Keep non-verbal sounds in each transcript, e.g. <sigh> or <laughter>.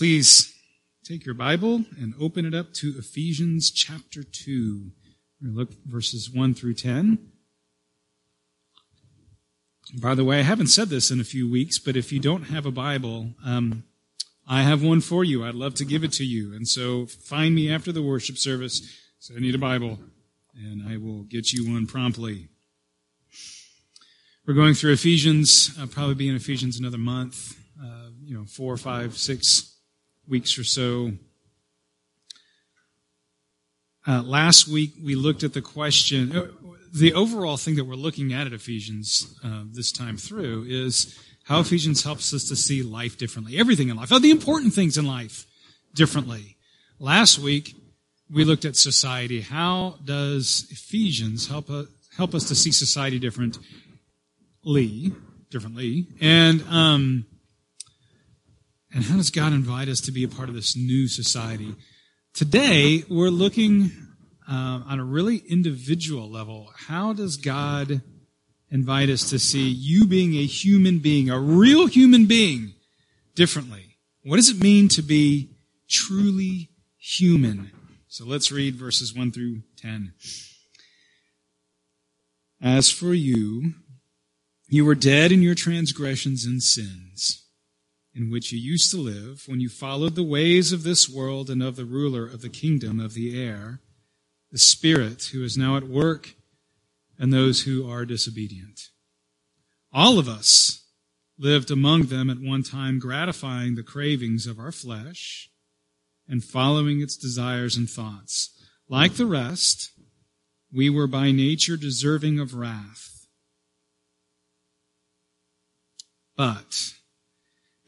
Please take your Bible and open it up to Ephesians chapter 2. We're look verses 1 through 10. By the way, I haven't said this in a few weeks, but if you don't have a Bible, um, I have one for you. I'd love to give it to you. And so find me after the worship service. So I need a Bible, and I will get you one promptly. We're going through Ephesians. I'll probably be in Ephesians another month, uh, you know, four, five, six weeks or so. Uh, last week we looked at the question, uh, the overall thing that we're looking at at Ephesians uh, this time through is how Ephesians helps us to see life differently, everything in life, all the important things in life differently. Last week we looked at society. How does Ephesians help us, help us to see society differently, differently, and um, and how does God invite us to be a part of this new society? Today, we're looking uh, on a really individual level. How does God invite us to see you being a human being, a real human being, differently? What does it mean to be truly human? So let's read verses 1 through 10. As for you, you were dead in your transgressions and sins in which you used to live when you followed the ways of this world and of the ruler of the kingdom of the air, the Spirit who is now at work and those who are disobedient. All of us lived among them at one time, gratifying the cravings of our flesh and following its desires and thoughts. Like the rest, we were by nature deserving of wrath. But,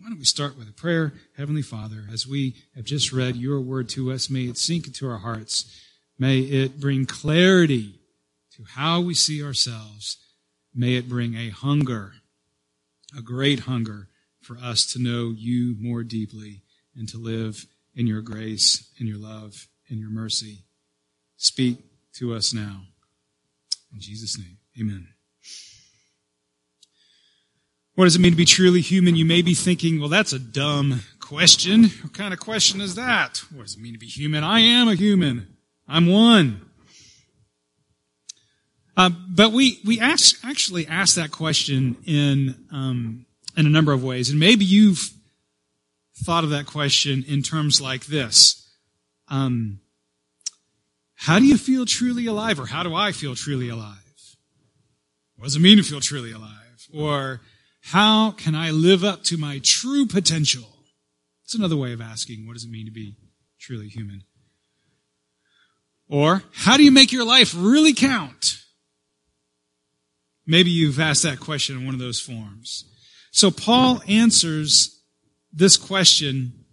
Why don't we start with a prayer? Heavenly Father, as we have just read your word to us, may it sink into our hearts. May it bring clarity to how we see ourselves. May it bring a hunger, a great hunger for us to know you more deeply and to live in your grace, in your love, in your mercy. Speak to us now. In Jesus' name, amen. What does it mean to be truly human? You may be thinking, well, that's a dumb question. What kind of question is that? What does it mean to be human? I am a human. I'm one. Uh, but we we ask, actually ask that question in um, in a number of ways, and maybe you've thought of that question in terms like this: um, How do you feel truly alive, or how do I feel truly alive? What does it mean to feel truly alive? Or how can I live up to my true potential? It's another way of asking, what does it mean to be truly human? Or, how do you make your life really count? Maybe you've asked that question in one of those forms. So Paul answers this question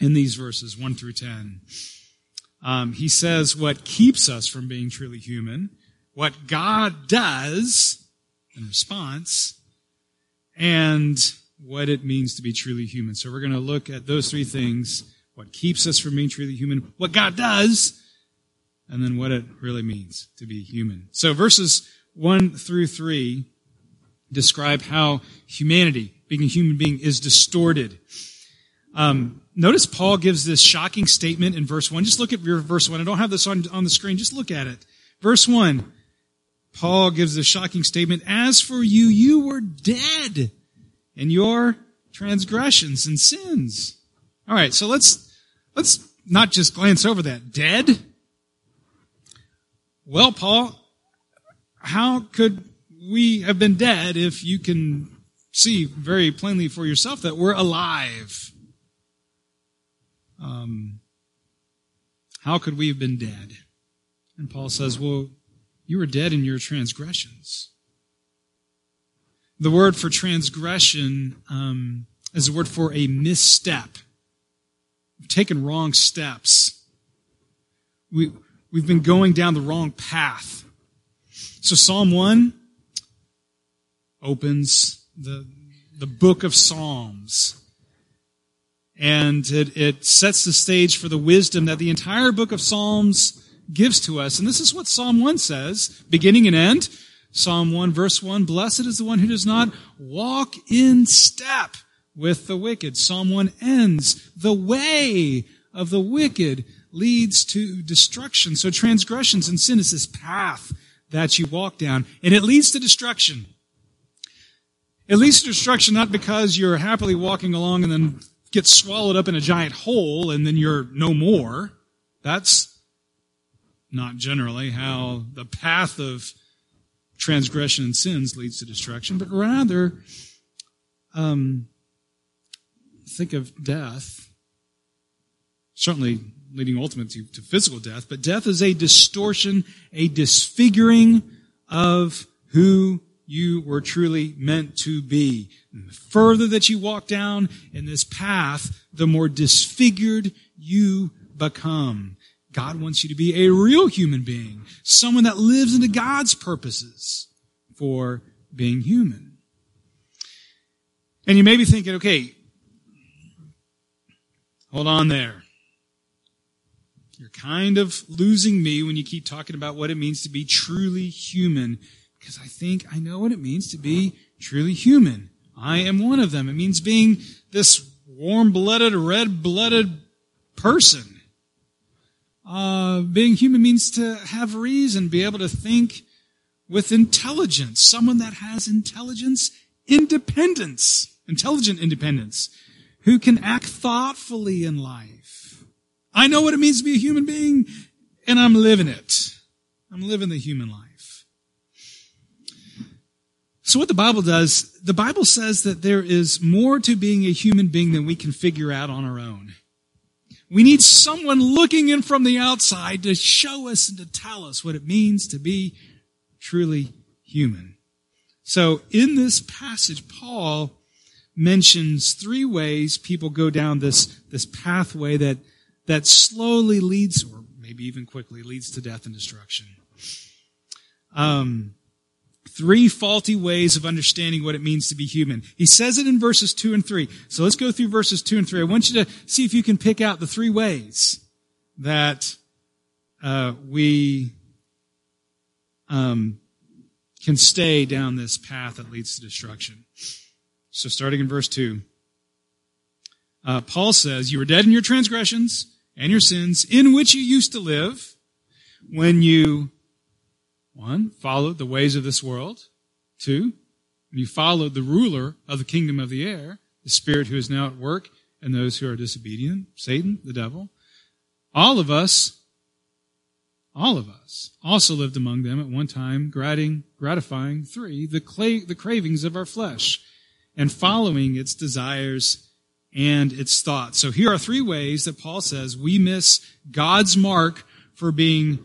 in these verses, 1 through 10. Um, he says what keeps us from being truly human, what God does in response, and what it means to be truly human. So we're going to look at those three things what keeps us from being truly human, what God does, and then what it really means to be human. So verses 1 through 3 describe how humanity, being a human being, is distorted. Um, notice Paul gives this shocking statement in verse 1. Just look at your verse 1. I don't have this on, on the screen. Just look at it. Verse 1. Paul gives a shocking statement. As for you, you were dead in your transgressions and sins. All right, so let's let's not just glance over that. Dead. Well, Paul, how could we have been dead if you can see very plainly for yourself that we're alive? Um, how could we have been dead? And Paul says, Well, you were dead in your transgressions. The word for transgression um, is a word for a misstep. We've taken wrong steps. We, we've been going down the wrong path. So Psalm 1 opens the, the book of Psalms. And it, it sets the stage for the wisdom that the entire book of Psalms gives to us. And this is what Psalm 1 says, beginning and end. Psalm 1 verse 1, blessed is the one who does not walk in step with the wicked. Psalm 1 ends, the way of the wicked leads to destruction. So transgressions and sin is this path that you walk down, and it leads to destruction. It leads to destruction not because you're happily walking along and then get swallowed up in a giant hole and then you're no more. That's not generally how the path of transgression and sins leads to destruction, but rather, um, think of death, certainly leading ultimately to, to physical death, but death is a distortion, a disfiguring of who you were truly meant to be. And the further that you walk down in this path, the more disfigured you become. God wants you to be a real human being, someone that lives into God's purposes for being human. And you may be thinking, okay, hold on there. You're kind of losing me when you keep talking about what it means to be truly human, because I think I know what it means to be truly human. I am one of them. It means being this warm blooded, red blooded person uh, being human means to have reason, be able to think with intelligence. Someone that has intelligence, independence, intelligent independence, who can act thoughtfully in life. I know what it means to be a human being, and I'm living it. I'm living the human life. So what the Bible does, the Bible says that there is more to being a human being than we can figure out on our own. We need someone looking in from the outside to show us and to tell us what it means to be truly human. So in this passage, Paul mentions three ways people go down this, this pathway that, that slowly leads, or maybe even quickly leads to death and destruction. Um, Three faulty ways of understanding what it means to be human. He says it in verses two and three. So let's go through verses two and three. I want you to see if you can pick out the three ways that uh, we um, can stay down this path that leads to destruction. So starting in verse two, uh, Paul says, "You were dead in your transgressions and your sins, in which you used to live, when you one, followed the ways of this world. Two, you followed the ruler of the kingdom of the air, the spirit who is now at work, and those who are disobedient, Satan, the devil. All of us, all of us, also lived among them at one time, gratifying, three, the, the cravings of our flesh, and following its desires and its thoughts. So here are three ways that Paul says we miss God's mark for being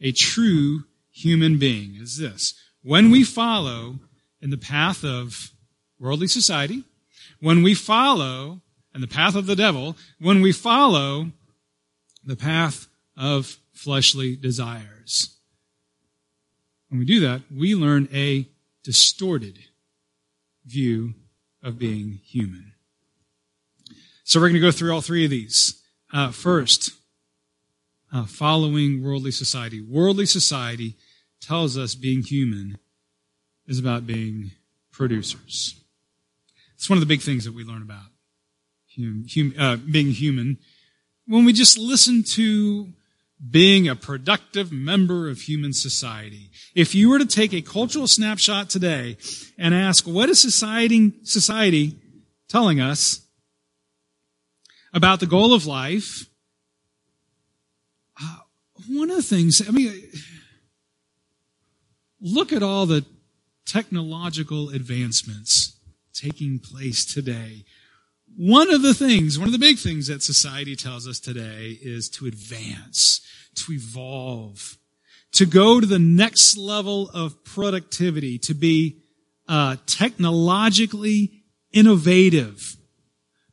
a true human being is this. When we follow in the path of worldly society, when we follow in the path of the devil, when we follow the path of fleshly desires, when we do that, we learn a distorted view of being human. So we're going to go through all three of these. Uh, first, uh, following worldly society. Worldly society tells us being human is about being producers. It's one of the big things that we learn about hum, hum, uh, being human when we just listen to being a productive member of human society. If you were to take a cultural snapshot today and ask, what is society, society telling us about the goal of life? One of the things, I mean, look at all the technological advancements taking place today. One of the things, one of the big things that society tells us today is to advance, to evolve, to go to the next level of productivity, to be uh, technologically innovative.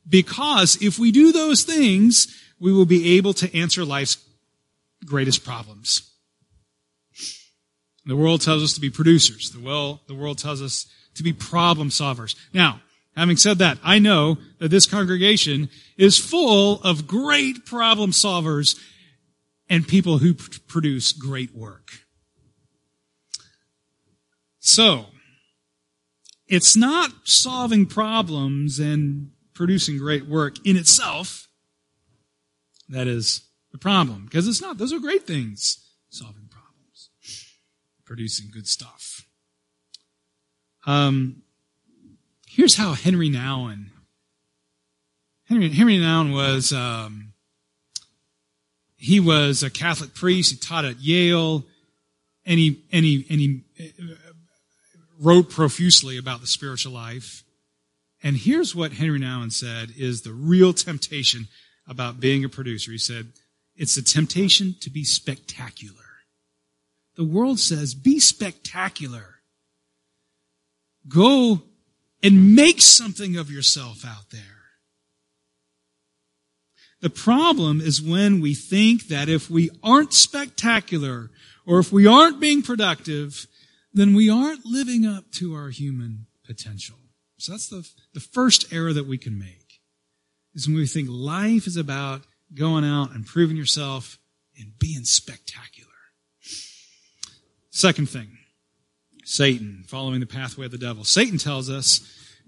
Because if we do those things, we will be able to answer life's greatest problems. The world tells us to be producers. The world, the world tells us to be problem solvers. Now, having said that, I know that this congregation is full of great problem solvers and people who produce great work. So, it's not solving problems and producing great work in itself that is the problem. Because it's not. Those are great things. Solving problems. Producing good stuff. Um, here's how Henry Nouwen. Henry, Henry Nouwen was, um, he was a Catholic priest. He taught at Yale. And he, and he, and he uh, wrote profusely about the spiritual life. And here's what Henry Nouwen said is the real temptation about being a producer. He said, it's the temptation to be spectacular. The world says, be spectacular. Go and make something of yourself out there. The problem is when we think that if we aren't spectacular or if we aren't being productive, then we aren't living up to our human potential. So that's the, the first error that we can make is when we think life is about going out and proving yourself and being spectacular. Second thing, Satan, following the pathway of the devil. Satan tells us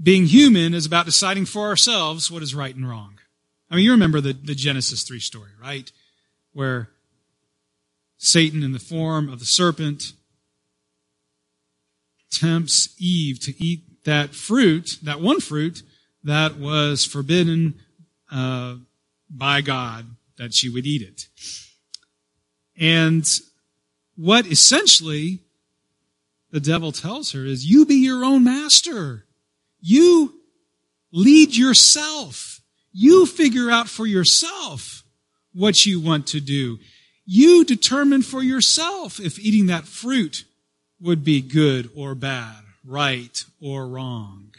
being human is about deciding for ourselves what is right and wrong. I mean, you remember the, the Genesis 3 story, right? Where Satan, in the form of the serpent, tempts Eve to eat that fruit, that one fruit that was forbidden uh, by God that she would eat it. And what essentially the devil tells her is you be your own master. You lead yourself. You figure out for yourself what you want to do. You determine for yourself if eating that fruit would be good or bad, right or wrong.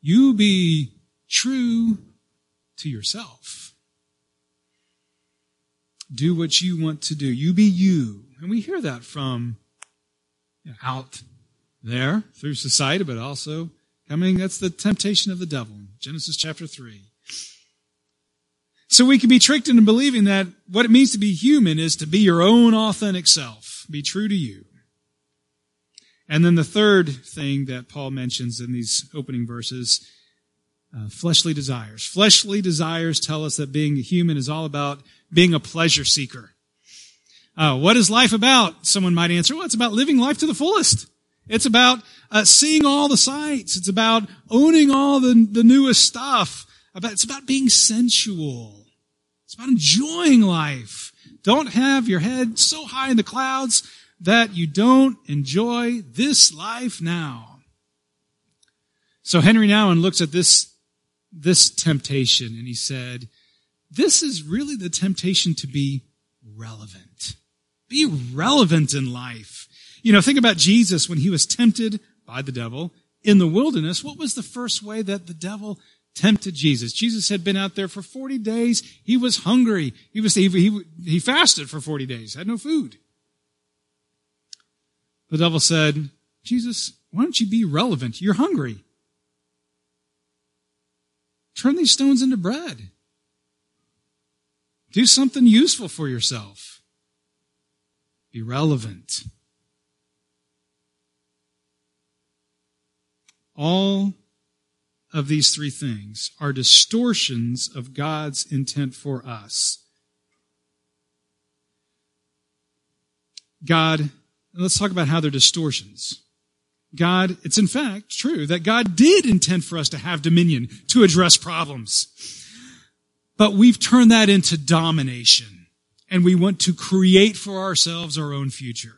You be true to yourself. Do what you want to do. You be you. And we hear that from you know, out there through society, but also coming, that's the temptation of the devil. Genesis chapter 3. So we can be tricked into believing that what it means to be human is to be your own authentic self. Be true to you. And then the third thing that Paul mentions in these opening verses uh, fleshly desires. Fleshly desires tell us that being human is all about being a pleasure seeker. Uh, what is life about? Someone might answer, well, it's about living life to the fullest. It's about uh, seeing all the sights. It's about owning all the, the newest stuff. About, it's about being sensual. It's about enjoying life. Don't have your head so high in the clouds that you don't enjoy this life now. So Henry Nouwen looks at this this temptation and he said, this is really the temptation to be relevant. Be relevant in life. You know, think about Jesus when he was tempted by the devil in the wilderness. What was the first way that the devil tempted Jesus? Jesus had been out there for 40 days. He was hungry. He was, he, he, he fasted for 40 days, had no food. The devil said, Jesus, why don't you be relevant? You're hungry. Turn these stones into bread. Do something useful for yourself. Be relevant. All of these three things are distortions of God's intent for us. God, let's talk about how they're distortions. God, it's in fact true that God did intend for us to have dominion, to address problems. But we've turned that into domination and we want to create for ourselves our own future.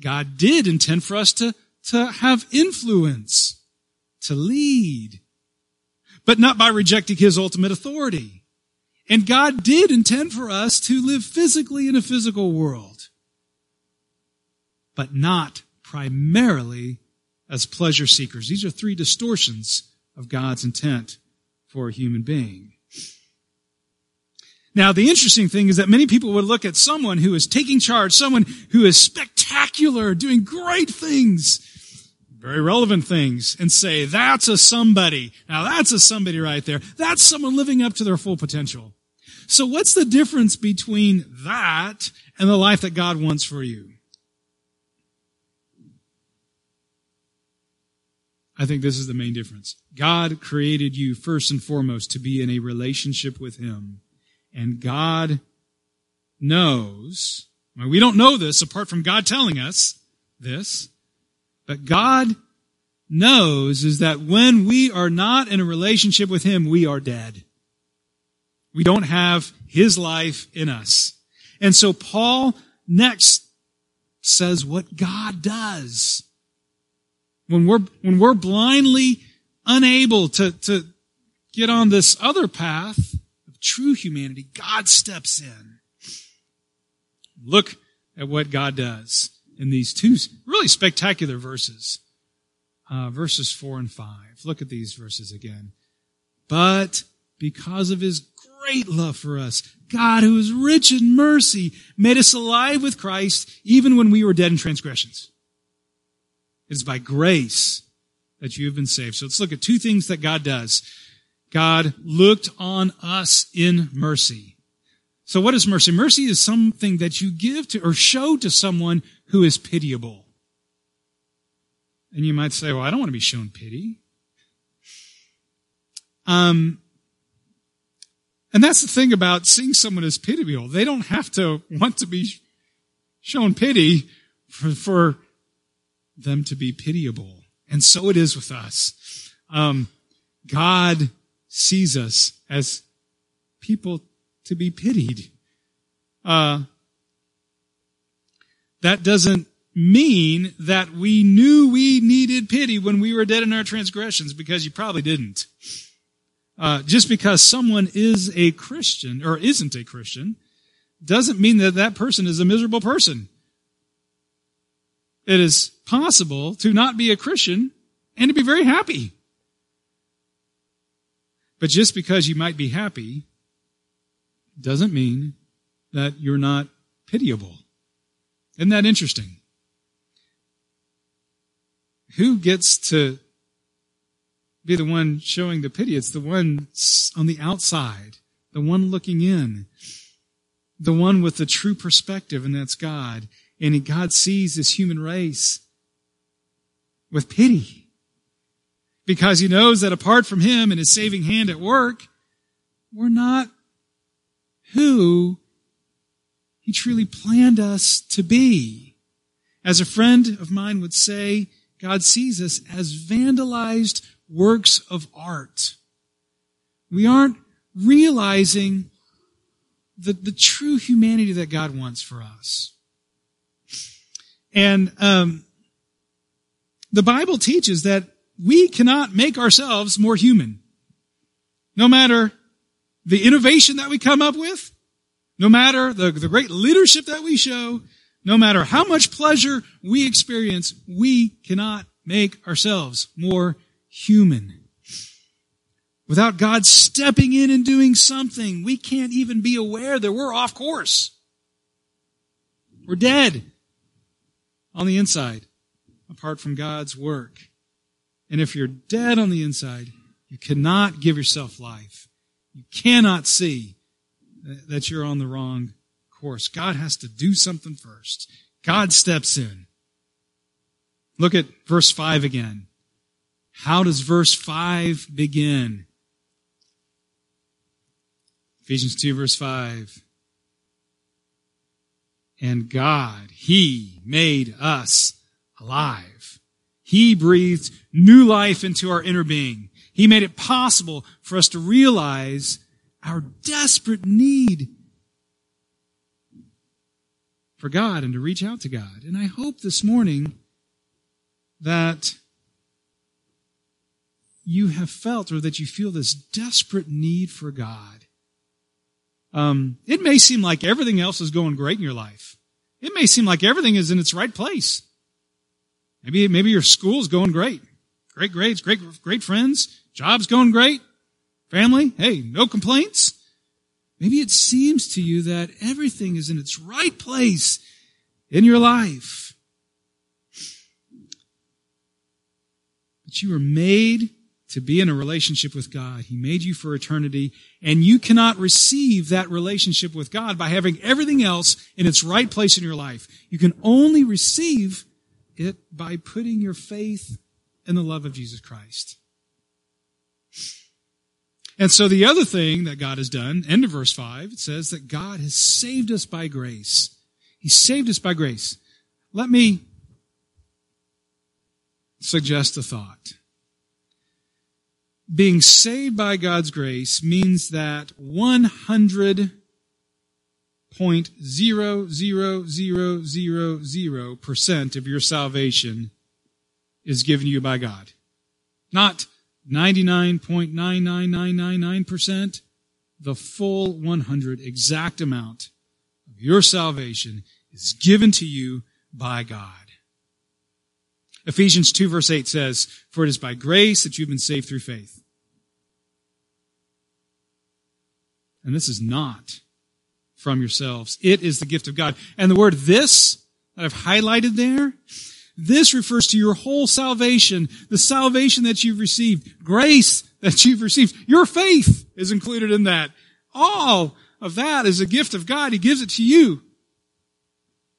God did intend for us to, to have influence, to lead, but not by rejecting his ultimate authority. And God did intend for us to live physically in a physical world, but not primarily as pleasure seekers. These are three distortions of God's intent for a human being. Now, the interesting thing is that many people would look at someone who is taking charge, someone who is spectacular, doing great things, very relevant things, and say, that's a somebody. Now, that's a somebody right there. That's someone living up to their full potential. So what's the difference between that and the life that God wants for you? I think this is the main difference. God created you first and foremost to be in a relationship with Him. And God knows, well, we don't know this apart from God telling us this, but God knows is that when we are not in a relationship with Him, we are dead. We don't have His life in us. And so Paul next says what God does. When we're, when we're blindly unable to, to get on this other path of true humanity, God steps in. Look at what God does in these two really spectacular verses. Uh, verses four and five. Look at these verses again. But because of his great love for us, God, who is rich in mercy, made us alive with Christ even when we were dead in transgressions. It is by grace that you have been saved. So let's look at two things that God does. God looked on us in mercy. So what is mercy? Mercy is something that you give to or show to someone who is pitiable. And you might say, well, I don't want to be shown pity. Um, and that's the thing about seeing someone as pitiable. They don't have to want to be shown pity for, for them to be pitiable. And so it is with us. Um, God sees us as people to be pitied. Uh, that doesn't mean that we knew we needed pity when we were dead in our transgressions because you probably didn't. Uh, just because someone is a Christian or isn't a Christian doesn't mean that that person is a miserable person. It is possible to not be a Christian and to be very happy. But just because you might be happy doesn't mean that you're not pitiable. Isn't that interesting? Who gets to be the one showing the pity? It's the one on the outside, the one looking in, the one with the true perspective, and that's God. And God sees this human race with pity because he knows that apart from him and his saving hand at work, we're not who he truly planned us to be. As a friend of mine would say, God sees us as vandalized works of art. We aren't realizing the, the true humanity that God wants for us. And um, the Bible teaches that we cannot make ourselves more human. No matter the innovation that we come up with, no matter the, the great leadership that we show, no matter how much pleasure we experience, we cannot make ourselves more human. Without God stepping in and doing something, we can't even be aware that we're off course. We're dead on the inside apart from God's work. And if you're dead on the inside, you cannot give yourself life. You cannot see that you're on the wrong course. God has to do something first. God steps in. Look at verse 5 again. How does verse 5 begin? Ephesians 2 verse 5. And God, He made us alive. He breathed new life into our inner being. He made it possible for us to realize our desperate need for God and to reach out to God. And I hope this morning that you have felt or that you feel this desperate need for God. Um, it may seem like everything else is going great in your life. It may seem like everything is in its right place. Maybe, maybe your school's going great. Great grades, great, great friends, job's going great, family, hey, no complaints. Maybe it seems to you that everything is in its right place in your life. But you were made to be in a relationship with God. He made you for eternity, and you cannot receive that relationship with God by having everything else in its right place in your life. You can only receive it by putting your faith in the love of Jesus Christ. And so the other thing that God has done, end of verse 5, it says that God has saved us by grace. He saved us by grace. Let me suggest a thought. Being saved by God's grace means that 100.00000% of your salvation is given you by God. Not 99.99999%, the full 100 exact amount of your salvation is given to you by God. Ephesians 2 verse 8 says, For it is by grace that you've been saved through faith. And this is not from yourselves. It is the gift of God. And the word this that I've highlighted there this refers to your whole salvation, the salvation that you've received, grace that you've received. Your faith is included in that. All of that is a gift of God. He gives it to you.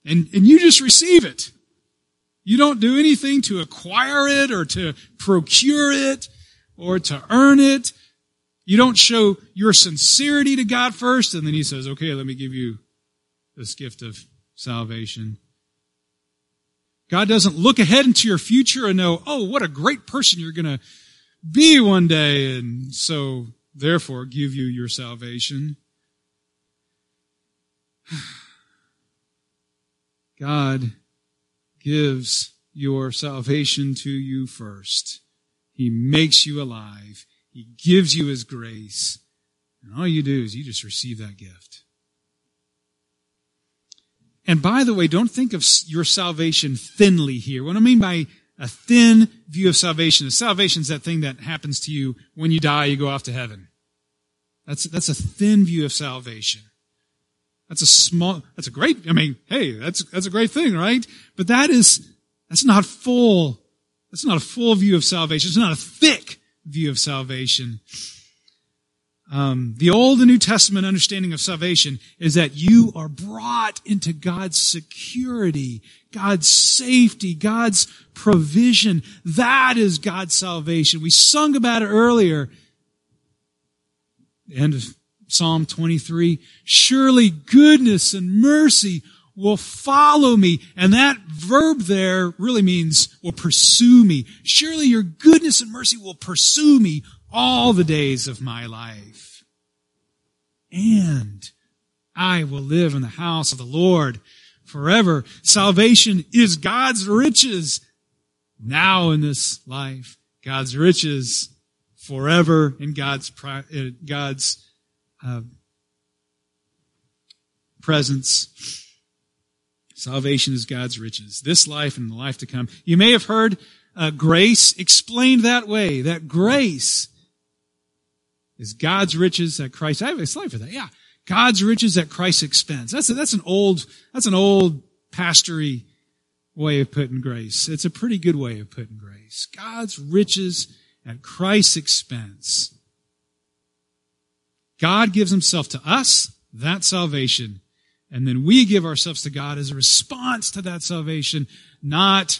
And, and you just receive it. You don't do anything to acquire it or to procure it or to earn it. You don't show your sincerity to God first and then He says, okay, let me give you this gift of salvation. God doesn't look ahead into your future and know, oh, what a great person you're going to be one day, and so therefore give you your salvation. <sighs> God gives your salvation to you first. He makes you alive. He gives you His grace. And all you do is you just receive that gift. And by the way, don't think of your salvation thinly here. What I mean by a thin view of salvation is salvation is that thing that happens to you when you die, you go off to heaven. That's, that's a thin view of salvation. That's a small, that's a great, I mean, hey, that's, that's a great thing, right? But that is, that's not full, that's not a full view of salvation. It's not a thick view of salvation. Um, the Old and New Testament understanding of salvation is that you are brought into God's security, God's safety, God's provision. That is God's salvation. We sung about it earlier. End of Psalm 23. Surely goodness and mercy will follow me. And that verb there really means will pursue me. Surely your goodness and mercy will pursue me all the days of my life. And I will live in the house of the Lord forever. Salvation is God's riches now in this life. God's riches forever in God's, God's uh, presence. Salvation is God's riches. This life and the life to come. You may have heard uh, grace explained that way, that grace is God's riches at Christ. I have a slide for that. Yeah. God's riches at Christ's expense. That's a, that's an old, that's an old pastory way of putting grace. It's a pretty good way of putting grace. God's riches at Christ's expense. God gives himself to us, that salvation, and then we give ourselves to God as a response to that salvation, not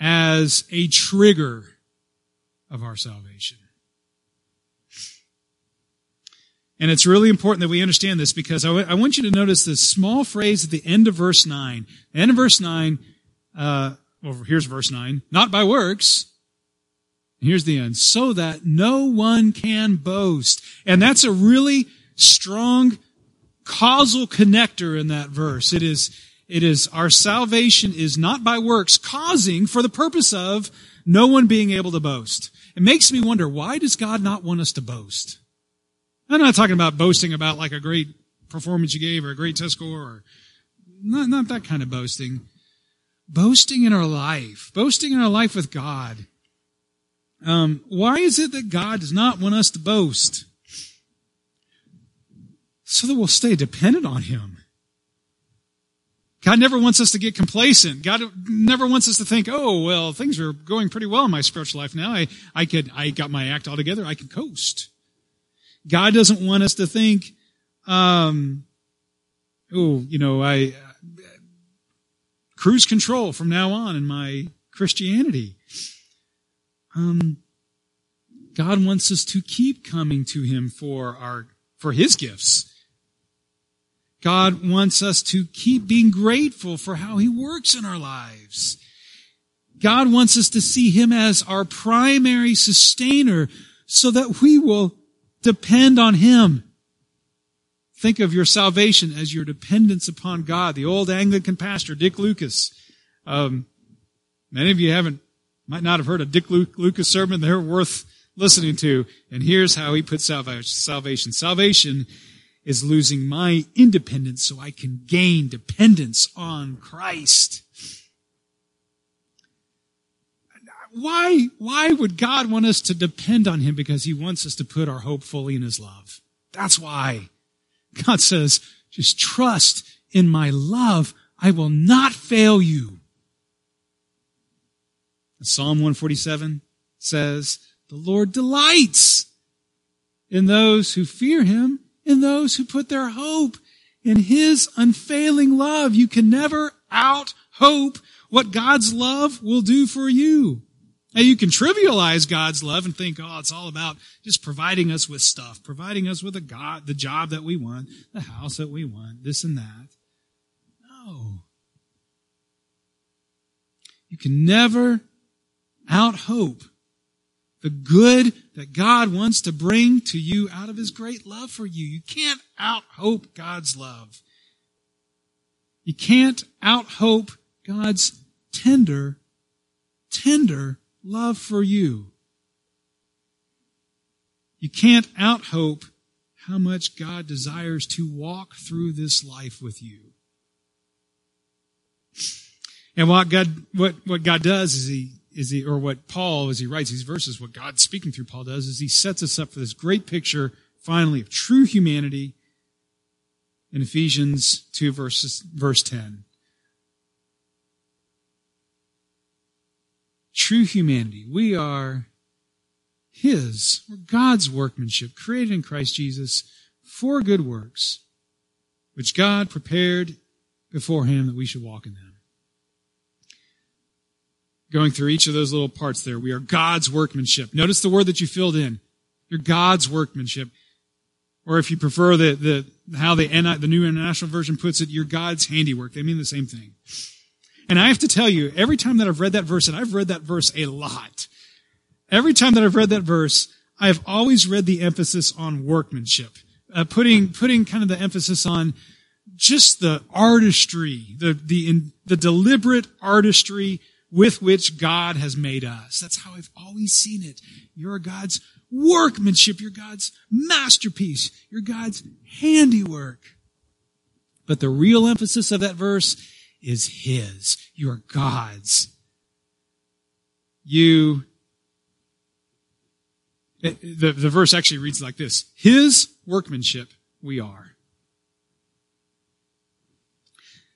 as a trigger of our salvation. And it's really important that we understand this because I, w- I want you to notice this small phrase at the end of verse 9. The end of verse 9, uh, well, here's verse 9. Not by works. Here's the end. So that no one can boast. And that's a really strong causal connector in that verse. It is, It is, our salvation is not by works, causing for the purpose of no one being able to boast. It makes me wonder, why does God not want us to boast? I'm not talking about boasting about like a great performance you gave or a great test score or not, not that kind of boasting. Boasting in our life, boasting in our life with God. Um, why is it that God does not want us to boast? So that we'll stay dependent on Him. God never wants us to get complacent. God never wants us to think, oh, well, things are going pretty well in my spiritual life now. I, I could, I got my act all together. I can coast. God doesn't want us to think, um, oh, you know, I, uh, cruise control from now on in my Christianity. Um, God wants us to keep coming to Him for our, for His gifts. God wants us to keep being grateful for how He works in our lives. God wants us to see Him as our primary sustainer so that we will depend on Him. Think of your salvation as your dependence upon God. The old Anglican pastor, Dick Lucas. Um, many of you haven't, might not have heard a Dick Lucas sermon. They're worth listening to. And here's how he puts salvation. Salvation is losing my independence so I can gain dependence on Christ. Why, why would God want us to depend on Him? Because He wants us to put our hope fully in His love. That's why. God says, just trust in my love. I will not fail you. Psalm 147 says, the Lord delights in those who fear him, in those who put their hope in his unfailing love. You can never out hope what God's love will do for you. Now you can trivialize God's love and think, oh, it's all about just providing us with stuff, providing us with a God, the job that we want, the house that we want, this and that. No. You can never out hope the good that God wants to bring to you out of His great love for you. You can't out hope God's love. You can't out hope God's tender, tender love for you. You can't out hope how much God desires to walk through this life with you. And what God, what, what God does is He, is He, or what Paul, as he writes these verses, what God speaking through Paul does is He sets us up for this great picture, finally, of true humanity in Ephesians 2 verses, verse 10. true humanity. We are His, we're God's workmanship, created in Christ Jesus for good works, which God prepared beforehand that we should walk in them. Going through each of those little parts there, we are God's workmanship. Notice the word that you filled in. You're God's workmanship. Or if you prefer the, the, how the, the New International Version puts it, you're God's handiwork. They mean the same thing. And I have to tell you, every time that I've read that verse, and I've read that verse a lot, every time that I've read that verse, I've always read the emphasis on workmanship, uh, putting, putting kind of the emphasis on just the artistry, the, the, in, the deliberate artistry with which God has made us. That's how I've always seen it. You're God's workmanship. You're God's masterpiece. You're God's handiwork. But the real emphasis of that verse is His. You are God's. You, the, the verse actually reads like this His workmanship we are.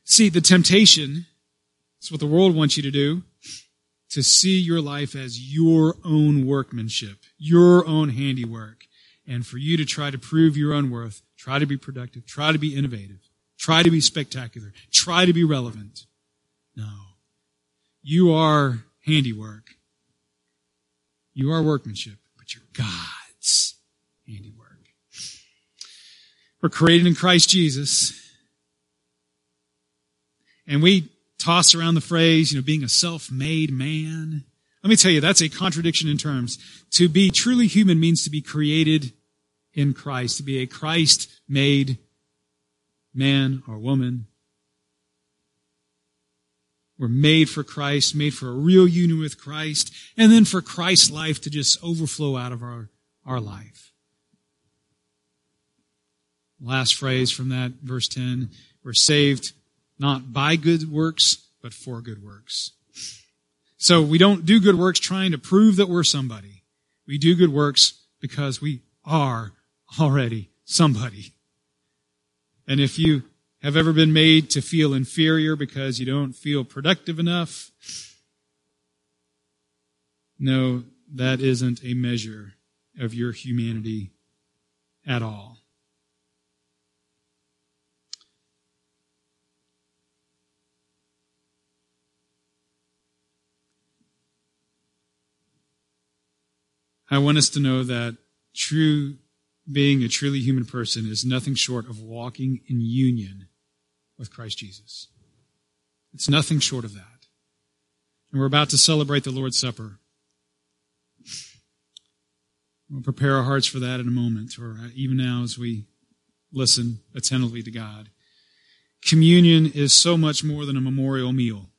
See, the temptation, it's what the world wants you to do, to see your life as your own workmanship, your own handiwork, and for you to try to prove your own worth, try to be productive, try to be innovative. Try to be spectacular. Try to be relevant. No. You are handiwork. You are workmanship, but you're God's handiwork. We're created in Christ Jesus. And we toss around the phrase, you know, being a self-made man. Let me tell you, that's a contradiction in terms. To be truly human means to be created in Christ, to be a Christ-made man or woman. We're made for Christ, made for a real union with Christ, and then for Christ's life to just overflow out of our, our life. Last phrase from that, verse 10. We're saved not by good works, but for good works. So we don't do good works trying to prove that we're somebody. We do good works because we are already somebody. And if you have ever been made to feel inferior because you don't feel productive enough, no, that isn't a measure of your humanity at all. I want us to know that true being a truly human person is nothing short of walking in union with Christ Jesus. It's nothing short of that. And we're about to celebrate the Lord's Supper. We'll prepare our hearts for that in a moment, or uh, even now as we listen attentively to God. Communion is so much more than a memorial meal.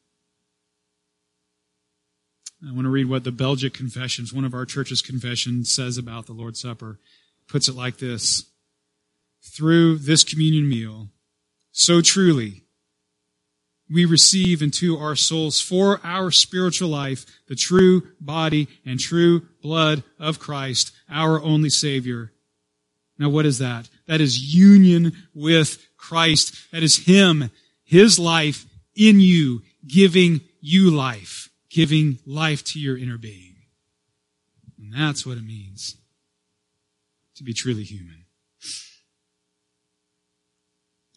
I want to read what the Belgic Confessions, one of our church's confessions, says about the Lord's Supper puts it like this Through this communion meal, so truly, we receive into our souls for our spiritual life the true body and true blood of Christ, our only Savior. Now, what is that? That is union with Christ. That is Him, His life in you, giving you life, giving life to your inner being. And that's what it means to be truly human.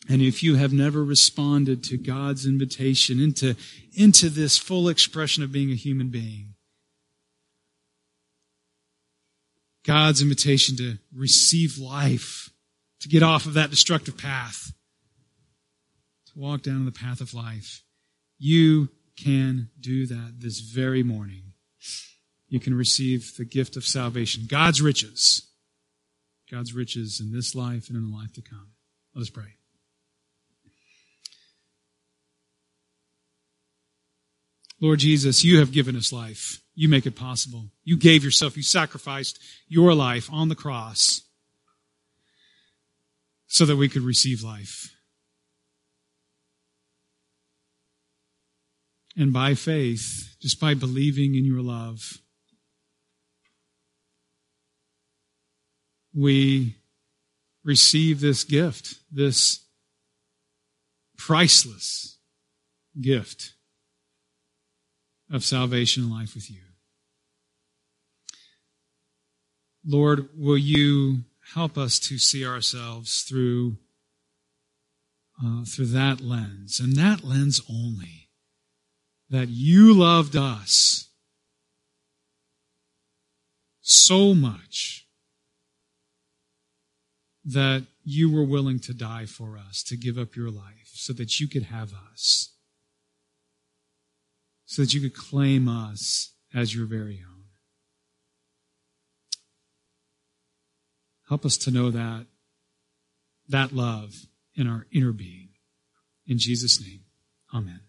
And if you have never responded to God's invitation into, into this full expression of being a human being, God's invitation to receive life, to get off of that destructive path, to walk down the path of life, you can do that this very morning. You can receive the gift of salvation, God's riches God's riches in this life and in the life to come. Let us pray. Lord Jesus, you have given us life. You make it possible. You gave yourself, you sacrificed your life on the cross so that we could receive life. And by faith, just by believing in your love, we receive this gift, this priceless gift of salvation and life with you. Lord, will you help us to see ourselves through uh, through that lens, and that lens only, that you loved us so much that you were willing to die for us, to give up your life so that you could have us, so that you could claim us as your very own. Help us to know that, that love in our inner being. In Jesus' name, amen.